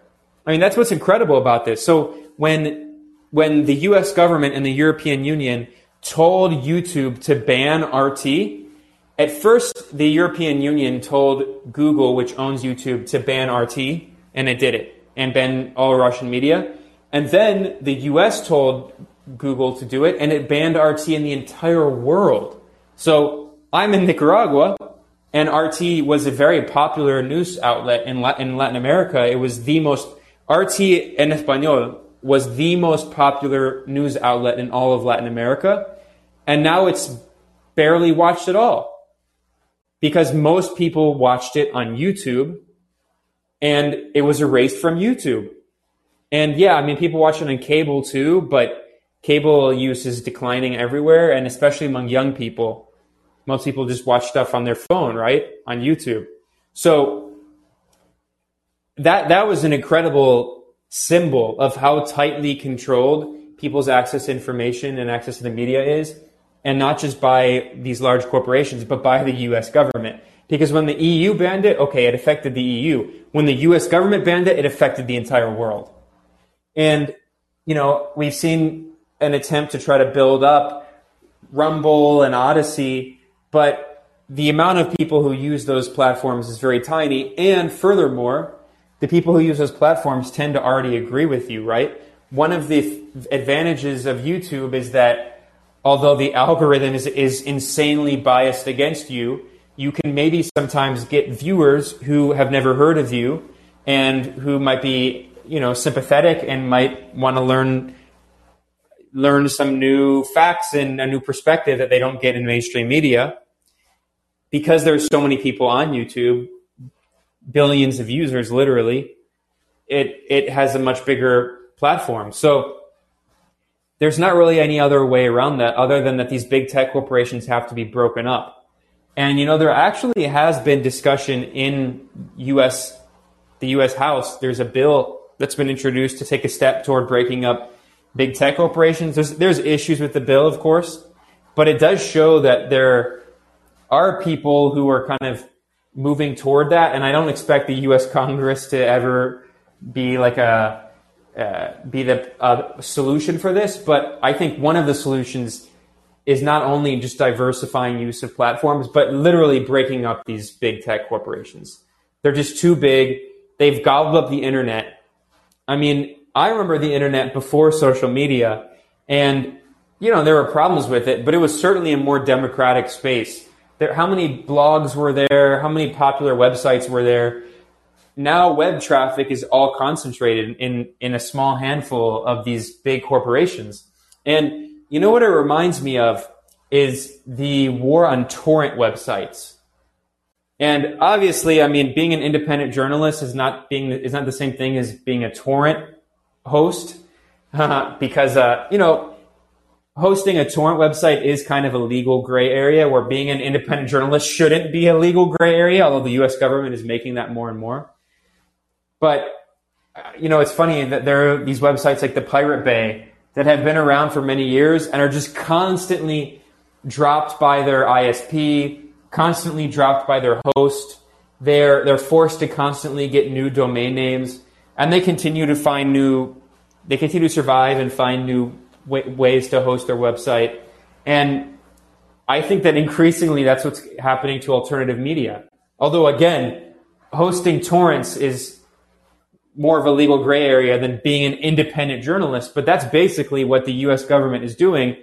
I mean, that's what's incredible about this. So when, when the US government and the European Union told YouTube to ban RT. At first, the European Union told Google, which owns YouTube, to ban RT, and it did it, and ban all Russian media. And then the US told Google to do it, and it banned RT in the entire world. So I'm in Nicaragua, and RT was a very popular news outlet in, in Latin America. It was the most, RT en Espanol was the most popular news outlet in all of Latin America. And now it's barely watched at all because most people watched it on YouTube and it was erased from YouTube. And yeah, I mean, people watch it on cable too, but cable use is declining everywhere and especially among young people. Most people just watch stuff on their phone, right? On YouTube. So that, that was an incredible symbol of how tightly controlled people's access to information and access to the media is, and not just by these large corporations, but by the US government. Because when the EU banned it, okay, it affected the EU. When the US government banned it, it affected the entire world. And, you know, we've seen an attempt to try to build up Rumble and Odysee, but the amount of people who use those platforms is very tiny. And furthermore, the people who use those platforms tend to already agree with you, right? One of the advantages of YouTube is that although the algorithm is, is insanely biased against you, you can maybe sometimes get viewers who have never heard of you and who might be, you know, sympathetic and might want to learn learn some new facts and a new perspective that they don't get in mainstream media. Because there's so many people on YouTube, billions of users, literally, it it has a much bigger platform. So there's not really any other way around that other than that these big tech corporations have to be broken up. And you know, there actually has been discussion in US the US House. There's a bill that's been introduced to take a step toward breaking up big tech corporations. There's there's issues with the bill, of course, but it does show that there are people who are kind of moving toward that. And I don't expect the U.S. Congress to ever be like a uh, be the uh, solution for this, but I think one of the solutions is not only just diversifying use of platforms, but literally breaking up these big tech corporations. They're just too big. They've gobbled up the internet. I mean, I remember the internet before social media, and you know there were problems with it, but it was certainly a more democratic space. There, how many blogs were there? How many popular websites were there? Now web traffic is all concentrated in in a small handful of these big corporations. And you know what it reminds me of is the war on torrent websites. And obviously, I mean, being an independent journalist is not being is not the same thing as being a torrent host, because uh, you know, hosting a torrent website is kind of a legal gray area. Where being an independent journalist shouldn't be a legal gray area, although the U.S. government is making that more and more. But you know, it's funny that there are these websites like the Pirate Bay that have been around for many years and are just constantly dropped by their ISP, constantly dropped by their host. They're they're forced to constantly get new domain names, and they continue to find new. They continue to survive and find new w- ways to host their website. And I think that increasingly that's what's happening to alternative media. Although again, hosting torrents is more of a legal gray area than being an independent journalist. But that's basically what the U.S. government is doing.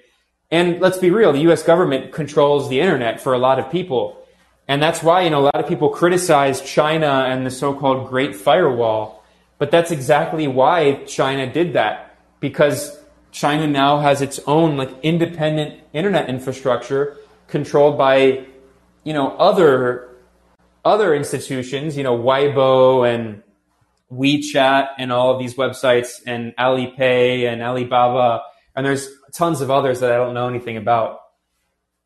And let's be real, the U.S. government controls the internet for a lot of people. And that's why, you know, a lot of people criticize China and the so-called Great Firewall. But that's exactly why China did that. Because China now has its own like independent internet infrastructure controlled by, you know, other other institutions, you know, Weibo and WeChat and all of these websites and Alipay and Alibaba. And there's tons of others that I don't know anything about.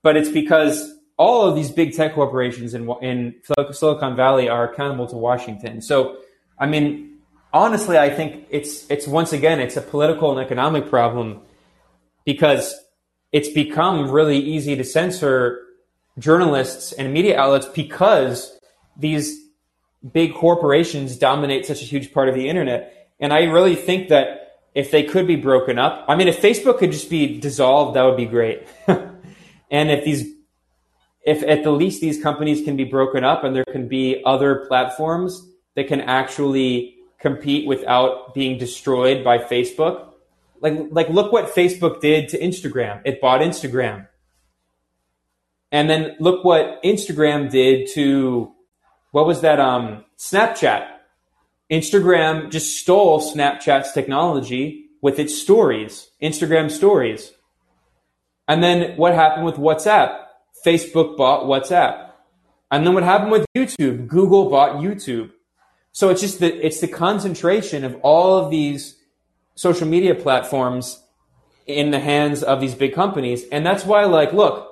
But it's because all of these big tech corporations in, in Silicon Valley are accountable to Washington. So, I mean, honestly, I think it's, it's once again, it's a political and economic problem because it's become really easy to censor journalists and media outlets because these big corporations dominate such a huge part of the internet. And I really think that if they could be broken up, I mean, if Facebook could just be dissolved, that would be great. and if these, if at the least these companies can be broken up and there can be other platforms that can actually compete without being destroyed by Facebook. Like, like look what Facebook did to Instagram. It bought Instagram. And then look what Instagram did to what was that? Um, Snapchat. Instagram just stole Snapchat's technology with its stories, Instagram stories. And then what happened with WhatsApp? Facebook bought WhatsApp. And then what happened with YouTube? Google bought YouTube. So it's just the, it's the concentration of all of these social media platforms in the hands of these big companies. And that's why, like, look,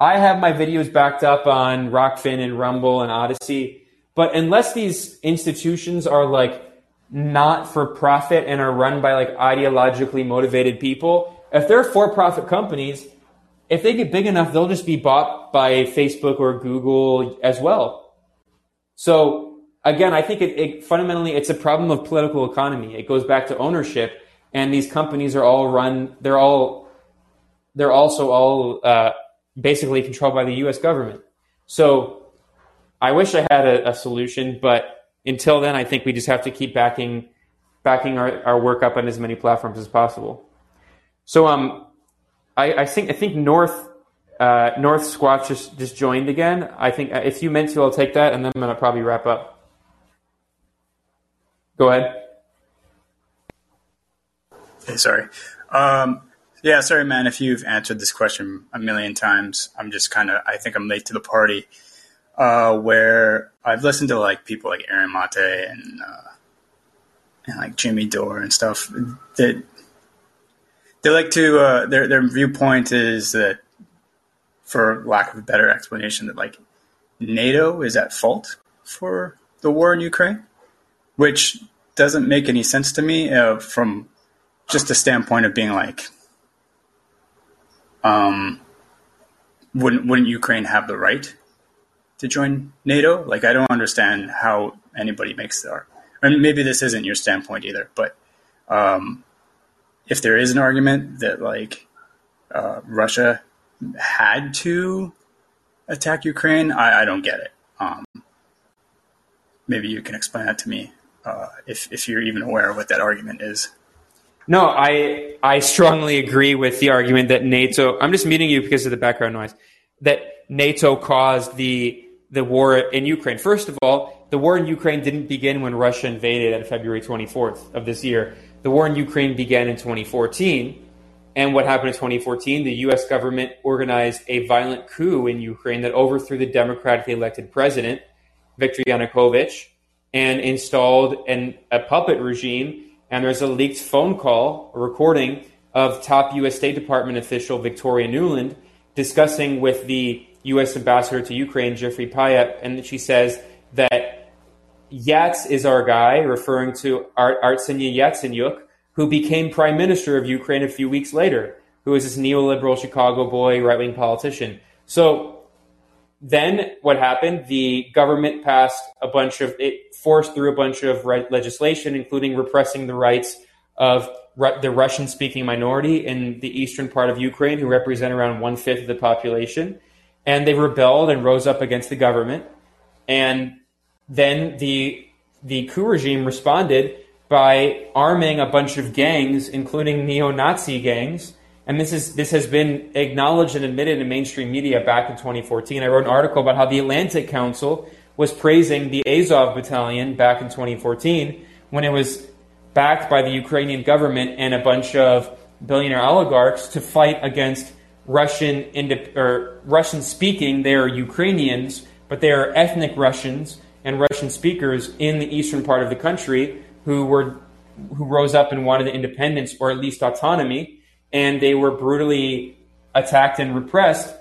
I have my videos backed up on Rokfin and Rumble and Odysee. but unless these institutions are like not for profit and are run by like ideologically motivated people, if they're for profit companies, if they get big enough, they'll just be bought by Facebook or Google as well. So again, I think it, it fundamentally it's a problem of political economy. It goes back to ownership, and these companies are all run. They're all they're also all uh, basically controlled by the U.S. government. So I wish I had a, a, solution, but until then, I think we just have to keep backing backing our, our work up on as many platforms as possible. So um, I, I think I think North uh, North Squatch just, just joined again. I think uh, if you meant to, I'll take that, and then I'm gonna probably wrap up. Go ahead. Hey, sorry. Um, yeah, sorry, man. If you've answered this question a million times, I'm just kind of, I think I'm late to the party. Uh, where I've listened to like people like Aaron Mate and, uh, and like Jimmy Dore and stuff that they like to, uh, their, their viewpoint is that, for lack of a better explanation, that like NATO is at fault for the war in Ukraine, which doesn't make any sense to me uh, from just a standpoint of being like, um, wouldn't wouldn't Ukraine have the right to join NATO? Like, I don't understand how anybody makes that. And maybe this isn't your standpoint either, but um, if there is an argument that like uh, Russia had to attack Ukraine, I, I don't get it. Um, maybe you can explain that to me uh, if if you're even aware of what that argument is. No, I I strongly agree with the argument that NATO. I'm just meeting you because of the background noise. That NATO caused the the war in Ukraine. First of all, the war in Ukraine didn't begin when Russia invaded on February 24th of this year. The war in Ukraine began in 2014. And what happened in 2014? The U.S. government organized a violent coup in Ukraine that overthrew the democratically elected president, Viktor Yanukovych, and installed an, a puppet regime. And there's a leaked phone call, a recording of top U.S. State Department official Victoria Nuland discussing with the U.S. ambassador to Ukraine, Jeffrey Pyatt, and she says that Yats is our guy, referring to Art- Arseniy Yatsenyuk, who became prime minister of Ukraine a few weeks later, who is this neoliberal Chicago boy, right wing politician. So then what happened? The government passed a bunch of, it forced through a bunch of legislation, including repressing the rights of the Russian speaking minority in the eastern part of Ukraine, who represent around one fifth of the population and they rebelled and rose up against the government. And then the the coup regime responded by arming a bunch of gangs, including neo-Nazi gangs. And this is this has been acknowledged and admitted in mainstream media back in 2014. I wrote an article about how the Atlantic Council was praising the Azov Battalion back in 2014 when it was backed by the Ukrainian government and a bunch of billionaire oligarchs to fight against Russian or Russian speaking. They are Ukrainians, but they are ethnic Russians and Russian speakers in the eastern part of the country who were who rose up and wanted independence or at least autonomy, and they were brutally attacked and repressed.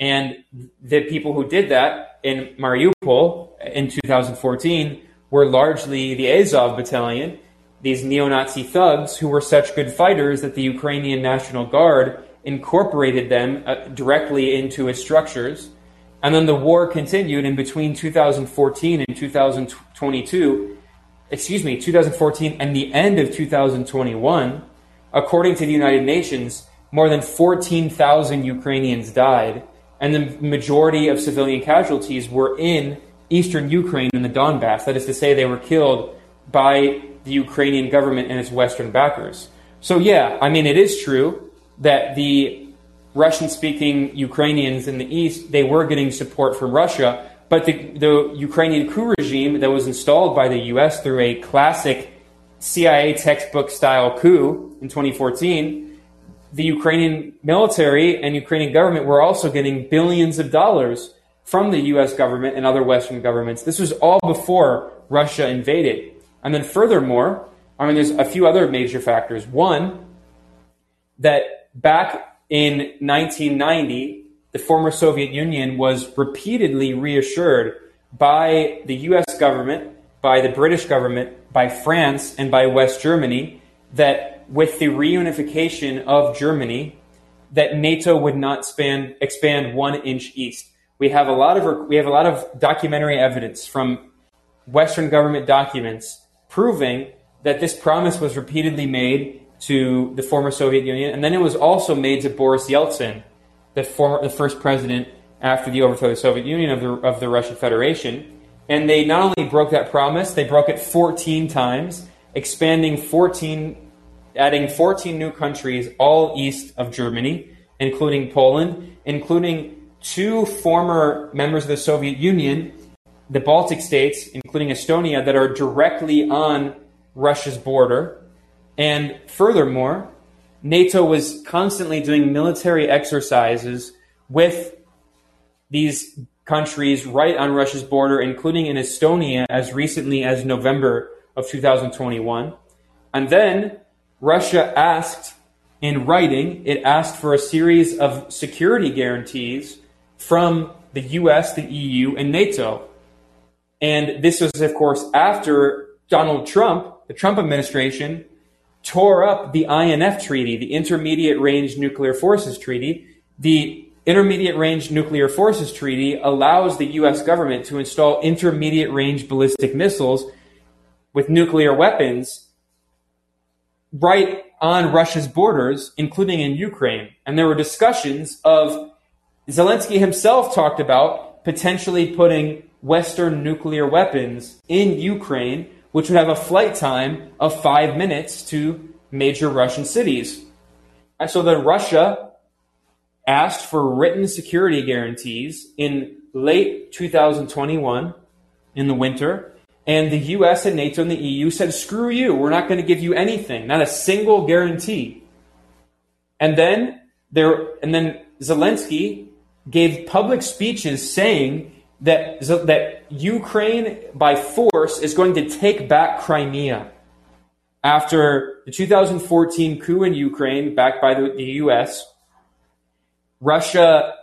And the people who did that in Mariupol in 2014 were largely the Azov battalion, these neo Nazi thugs who were such good fighters that the Ukrainian National Guard incorporated them uh, directly into its structures. And then the war continued in between 2014 and 2022, excuse me, 2014 and the end of 2021. According to the United Nations, more than 14,000 Ukrainians died, and the majority of civilian casualties were in eastern Ukraine in the Donbass. That is to say, they were killed by the Ukrainian government and its Western backers. So, yeah, I mean, it is true that the Russian speaking Ukrainians in the East, they were getting support from Russia, but the, the Ukrainian coup regime that was installed by the US through a classic CIA textbook style coup in 2014, the Ukrainian military and Ukrainian government were also getting billions of dollars from the US government and other Western governments. This was all before Russia invaded. And then furthermore, I mean, there's a few other major factors. One, that back in 1990, the former Soviet Union was repeatedly reassured by the US government, by the British government, by France, and by West Germany that with the reunification of Germany, that NATO would not span, expand one inch east. We have a lot of we have a lot of documentary evidence from Western government documents proving that this promise was repeatedly made to the former Soviet Union, and then it was also made to Boris Yeltsin, the former, the first president after the overthrow of the Soviet Union of the of the Russian Federation. And they not only broke that promise, they broke it 14 times, expanding 14, adding 14 new countries, all east of Germany, including Poland, including two former members of the Soviet Union, the Baltic states, including Estonia, that are directly on Russia's border. And furthermore, NATO was constantly doing military exercises with these countries right on Russia's border, including in Estonia as recently as November of 2021. And then Russia asked in writing, it asked for a series of security guarantees from the US, the EU, and NATO. And this was, of course, after Donald Trump, the Trump administration, tore up the INF Treaty, the Intermediate Range Nuclear Forces Treaty. The Intermediate Range Nuclear Forces Treaty allows the U.S. government to install intermediate range ballistic missiles with nuclear weapons right on Russia's borders, including in Ukraine. And there were discussions of Zelensky himself talked about potentially putting Western nuclear weapons in Ukraine, which would have a flight time of five minutes to major Russian cities. And so then Russia asked for written security guarantees in late 2021 in the winter. And the US and NATO and the EU said, screw you, we're not going to give you anything, not a single guarantee. And then there, and then Zelensky gave public speeches saying that, that Ukraine by force is going to take back Crimea after the 2014 coup in Ukraine, backed by the, the US. Russia,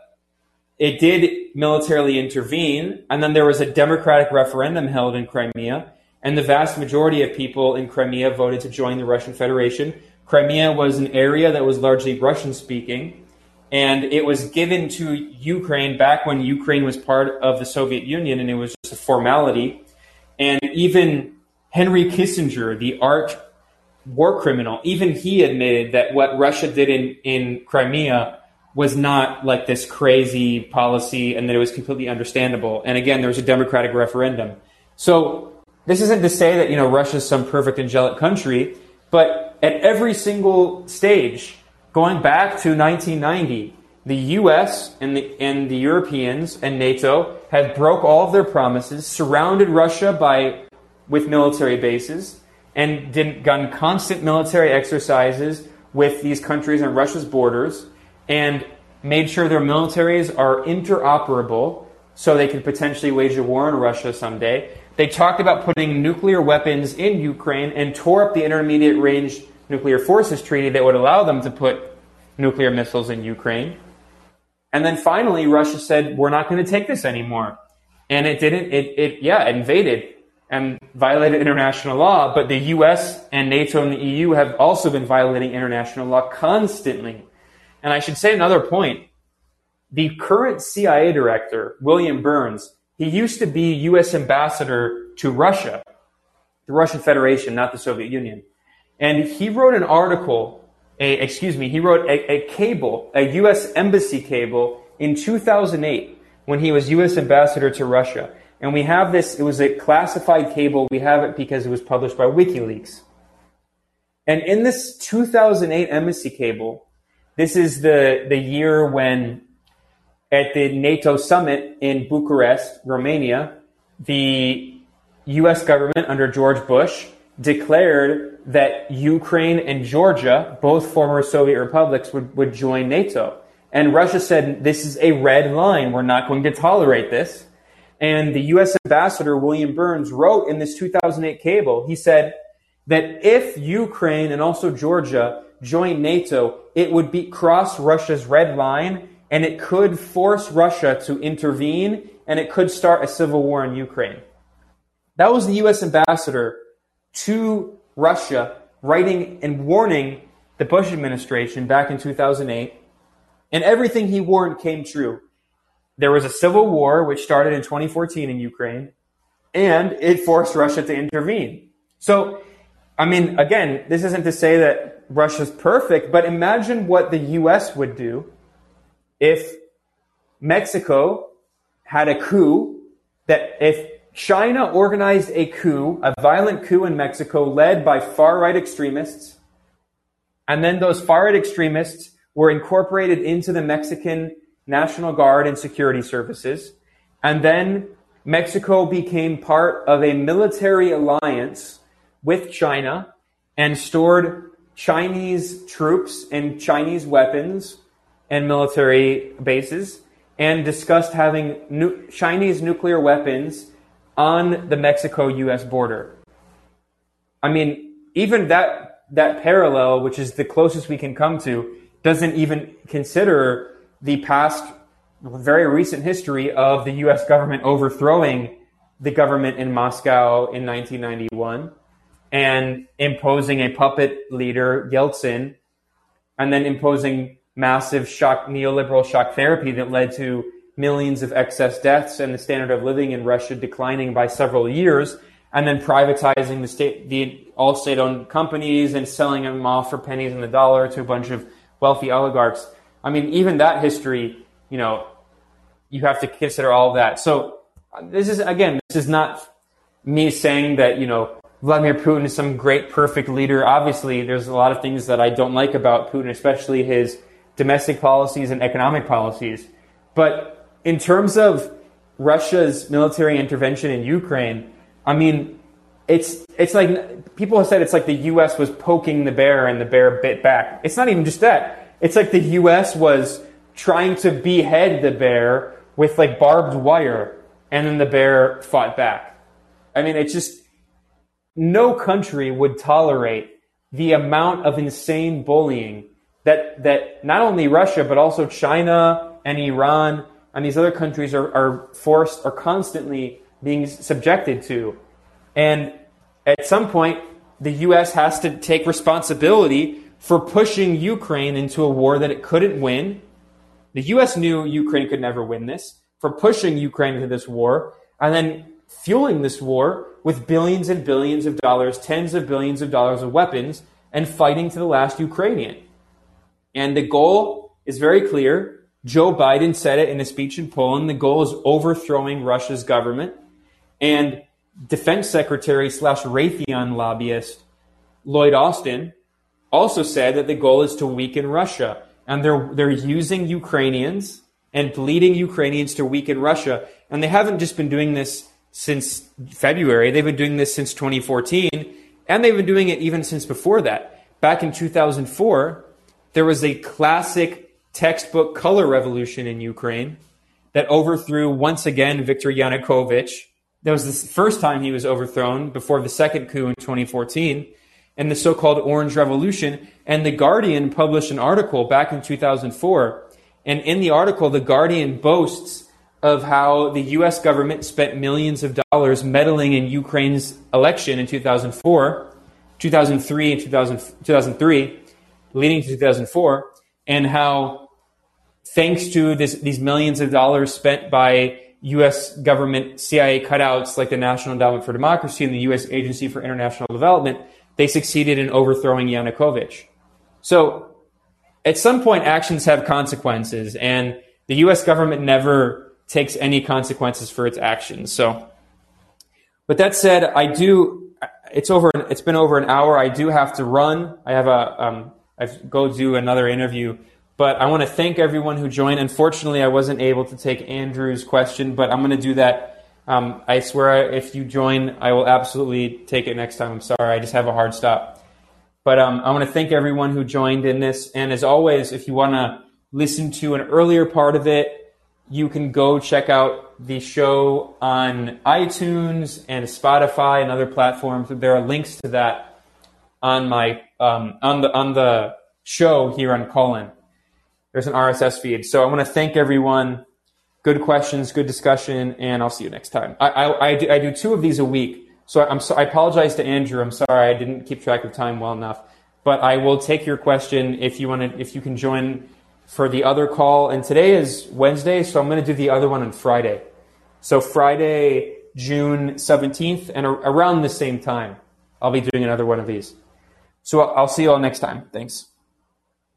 it did militarily intervene, and then there was a democratic referendum held in Crimea, and the vast majority of people in Crimea voted to join the Russian Federation. Crimea was an area that was largely Russian speaking, and it was given to Ukraine back when Ukraine was part of the Soviet Union, and it was just a formality. And even Henry Kissinger, the arch war criminal, even he admitted that what Russia did in, in Crimea was not like this crazy policy and that it was completely understandable. And again, there was a democratic referendum. So this isn't to say that, you know, Russia is some perfect angelic country, but at every single stage, going back to 1990, the US and the, and the Europeans and NATO have broke all of their promises, surrounded Russia by, with military bases, and did, done constant military exercises with these countries on Russia's borders and made sure their militaries are interoperable so they could potentially wage a war on Russia someday. They talked about putting nuclear weapons in Ukraine and tore up the Intermediate Range Nuclear Forces Treaty that would allow them to put nuclear missiles in Ukraine. And then finally, Russia said, we're not going to take this anymore. And it didn't, it, it, yeah, invaded and violated international law, but the US and NATO and the EU have also been violating international law constantly. And I should say another point. The current CIA director, William Burns, he used to be US ambassador to Russia, the Russian Federation, not the Soviet Union. And he wrote an article, a, excuse me, he wrote a, a cable, a US embassy cable in 2008 when he was US ambassador to Russia. And we have this, it was a classified cable. We have it because it was published by WikiLeaks. And in this 2008 embassy cable, this is the, the year when at the NATO summit in Bucharest, Romania, the US government under George Bush declared that Ukraine and Georgia, both former Soviet republics, would, would join NATO. And Russia said, this is a red line. We're not going to tolerate this. And the US ambassador, William Burns, wrote in this 2008 cable, he said that if Ukraine and also Georgia join NATO, it would be cross Russia's red line and it could force Russia to intervene and it could start a civil war in Ukraine. That was the US ambassador to Russia writing and warning the Bush administration back in 2008. And everything he warned came true. There was a civil war which started in 2014 in Ukraine, and it forced Russia to intervene. So, I mean, again, this isn't to say that Russia's perfect, but imagine what the US would do if Mexico had a coup, that if China organized a coup, a violent coup in Mexico led by far right extremists, and then those far right extremists were incorporated into the Mexican National Guard and security services. And then Mexico became part of a military alliance with China and stored Chinese troops and Chinese weapons and military bases and discussed having nu- Chinese nuclear weapons on the Mexico US border. I mean, even that, that parallel, which is the closest we can come to, doesn't even consider the past very recent history of the US government overthrowing the government in Moscow in 1991 and imposing a puppet leader, Yeltsin, and then imposing massive shock, neoliberal shock therapy that led to millions of excess deaths and the standard of living in Russia declining by several years. and then privatizing the state, the all state-owned companies and selling them off for pennies in the dollar to a bunch of wealthy oligarchs. I mean, even that history, you know, you have to consider all of that. So uh, this is again, this is not me saying that you know Vladimir Putin is some great, perfect leader. Obviously, there's a lot of things that I don't like about Putin, especially his domestic policies and economic policies. But in terms of Russia's military intervention in Ukraine, I mean, it's it's like people have said it's like the U.S. was poking the bear and the bear bit back. It's not even just that. It's like the U.S. was trying to behead the bear with like barbed wire, and then the bear fought back. I mean, it's just no country would tolerate the amount of insane bullying that that not only Russia but also China and Iran and these other countries are, are forced are constantly being subjected to. And at some point, the U.S. has to take responsibility for pushing Ukraine into a war that it couldn't win. The U.S. knew Ukraine could never win this, for pushing Ukraine into this war, and then fueling this war with billions and billions of dollars, tens of billions of dollars of weapons, and fighting to the last Ukrainian. And the goal is very clear. Joe Biden said it in a speech in Poland. The goal is overthrowing Russia's government. And Defense Secretary slash Raytheon lobbyist Lloyd Austin also said that the goal is to weaken Russia. And they're, they're using Ukrainians and bleeding Ukrainians to weaken Russia. And they haven't just been doing this since February. They've been doing this since 2014. And they've been doing it even since before that. Back in 2004, there was a classic textbook color revolution in Ukraine that overthrew once again Viktor Yanukovych that was the first time he was overthrown before the second coup in 2014 and the so-called Orange Revolution. And The Guardian published an article back in 2004. And in the article, The Guardian boasts of how the U.S. government spent millions of dollars meddling in Ukraine's election in 2004, 2003, and 2000, 2003, leading to 2004, and how thanks to this, these millions of dollars spent by U.S. government CIA cutouts like the National Endowment for Democracy and the U.S. Agency for International Development, they succeeded in overthrowing Yanukovych. So at some point, actions have consequences, and the U.S. government never takes any consequences for its actions. So, but that said, I do. It's over. It's been over an hour. I do have to run. I have a. Um, I go do another interview but I want to thank everyone who joined. Unfortunately, I wasn't able to take Andrew's question, but I'm going to do that. Um, I swear, if you join, I will absolutely take it next time. I'm sorry, I just have a hard stop. But um, I want to thank everyone who joined in this. And as always, if you want to listen to an earlier part of it, you can go check out the show on iTunes and Spotify and other platforms. There are links to that on my um, on the on the show here on Callin there's an RSS feed. So I want to thank everyone. Good questions, good discussion, and I'll see you next time. I, I, I, do, I do two of these a week. So I'm so, I apologize to Andrew. I'm sorry I didn't keep track of time well enough. But I will take your question if you want to, if you can join for the other call. And today is Wednesday, so I'm going to do the other one on Friday. So Friday, June 17th, and around the same time, I'll be doing another one of these. So I'll see you all next time. Thanks.